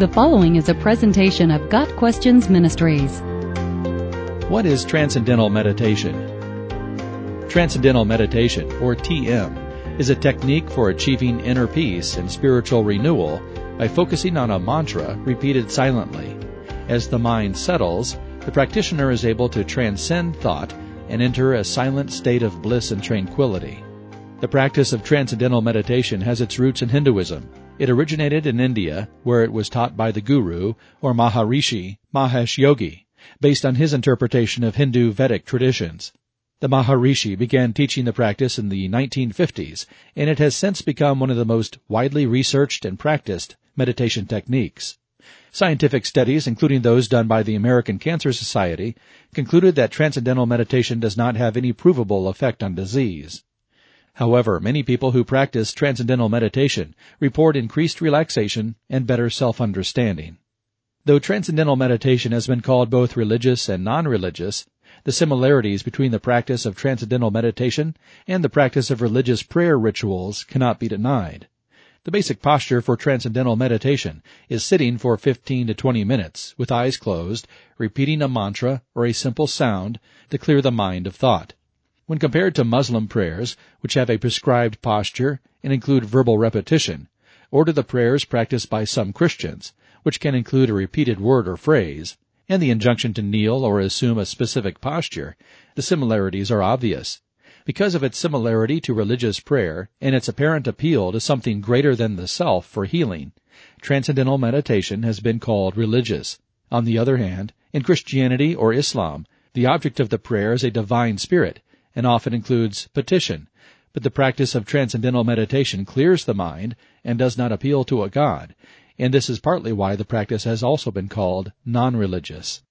The following is a presentation of Got Questions Ministries. What is Transcendental Meditation? Transcendental Meditation, or TM, is a technique for achieving inner peace and spiritual renewal by focusing on a mantra repeated silently. As the mind settles, the practitioner is able to transcend thought and enter a silent state of bliss and tranquility. The practice of transcendental meditation has its roots in Hinduism. It originated in India, where it was taught by the Guru, or Maharishi, Mahesh Yogi, based on his interpretation of Hindu Vedic traditions. The Maharishi began teaching the practice in the 1950s, and it has since become one of the most widely researched and practiced meditation techniques. Scientific studies, including those done by the American Cancer Society, concluded that transcendental meditation does not have any provable effect on disease. However, many people who practice transcendental meditation report increased relaxation and better self-understanding. Though transcendental meditation has been called both religious and non-religious, the similarities between the practice of transcendental meditation and the practice of religious prayer rituals cannot be denied. The basic posture for transcendental meditation is sitting for 15 to 20 minutes with eyes closed, repeating a mantra or a simple sound to clear the mind of thought. When compared to Muslim prayers, which have a prescribed posture and include verbal repetition, or to the prayers practiced by some Christians, which can include a repeated word or phrase, and the injunction to kneel or assume a specific posture, the similarities are obvious. Because of its similarity to religious prayer and its apparent appeal to something greater than the self for healing, transcendental meditation has been called religious. On the other hand, in Christianity or Islam, the object of the prayer is a divine spirit, and often includes petition, but the practice of transcendental meditation clears the mind and does not appeal to a god, and this is partly why the practice has also been called non-religious.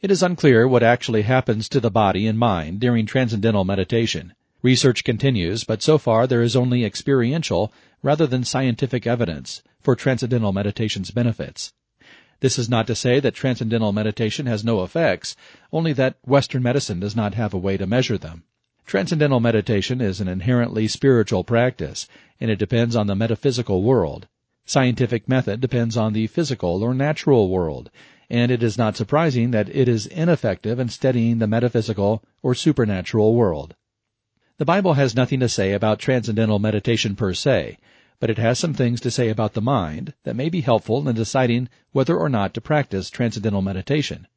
It is unclear what actually happens to the body and mind during transcendental meditation. Research continues, but so far there is only experiential rather than scientific evidence for transcendental meditation's benefits. This is not to say that transcendental meditation has no effects, only that Western medicine does not have a way to measure them. Transcendental meditation is an inherently spiritual practice, and it depends on the metaphysical world. Scientific method depends on the physical or natural world, and it is not surprising that it is ineffective in studying the metaphysical or supernatural world. The Bible has nothing to say about transcendental meditation per se, but it has some things to say about the mind that may be helpful in deciding whether or not to practice transcendental meditation.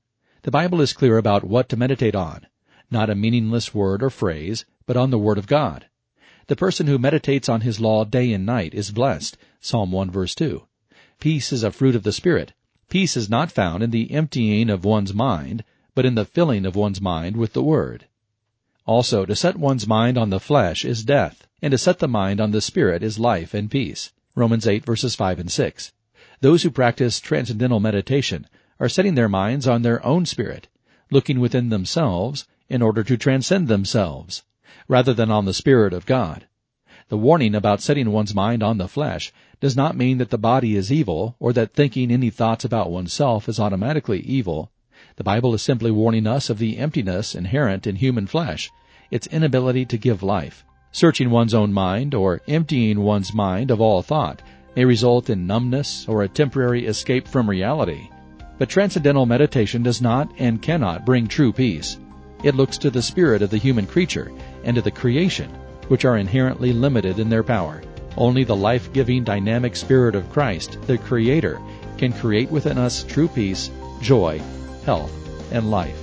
The Bible is clear about what to meditate on, not a meaningless word or phrase, but on the Word of God. The person who meditates on His law day and night is blessed, Psalm 1 verse 2. Peace is a fruit of the Spirit. Peace is not found in the emptying of one's mind, but in the filling of one's mind with the Word. Also, to set one's mind on the flesh is death, and to set the mind on the spirit is life and peace. Romans 8 verses 5 and 6. Those who practice transcendental meditation are setting their minds on their own spirit, looking within themselves in order to transcend themselves, rather than on the Spirit of God. The warning about setting one's mind on the flesh does not mean that the body is evil or that thinking any thoughts about oneself is automatically evil. The Bible is simply warning us of the emptiness inherent in human flesh, its inability to give life. Searching one's own mind or emptying one's mind of all thought may result in numbness or a temporary escape from reality. But transcendental meditation does not and cannot bring true peace. It looks to the spirit of the human creature and to the creation, which are inherently limited in their power. Only the life-giving dynamic spirit of Christ, the Creator, can create within us true peace, joy, health, and life.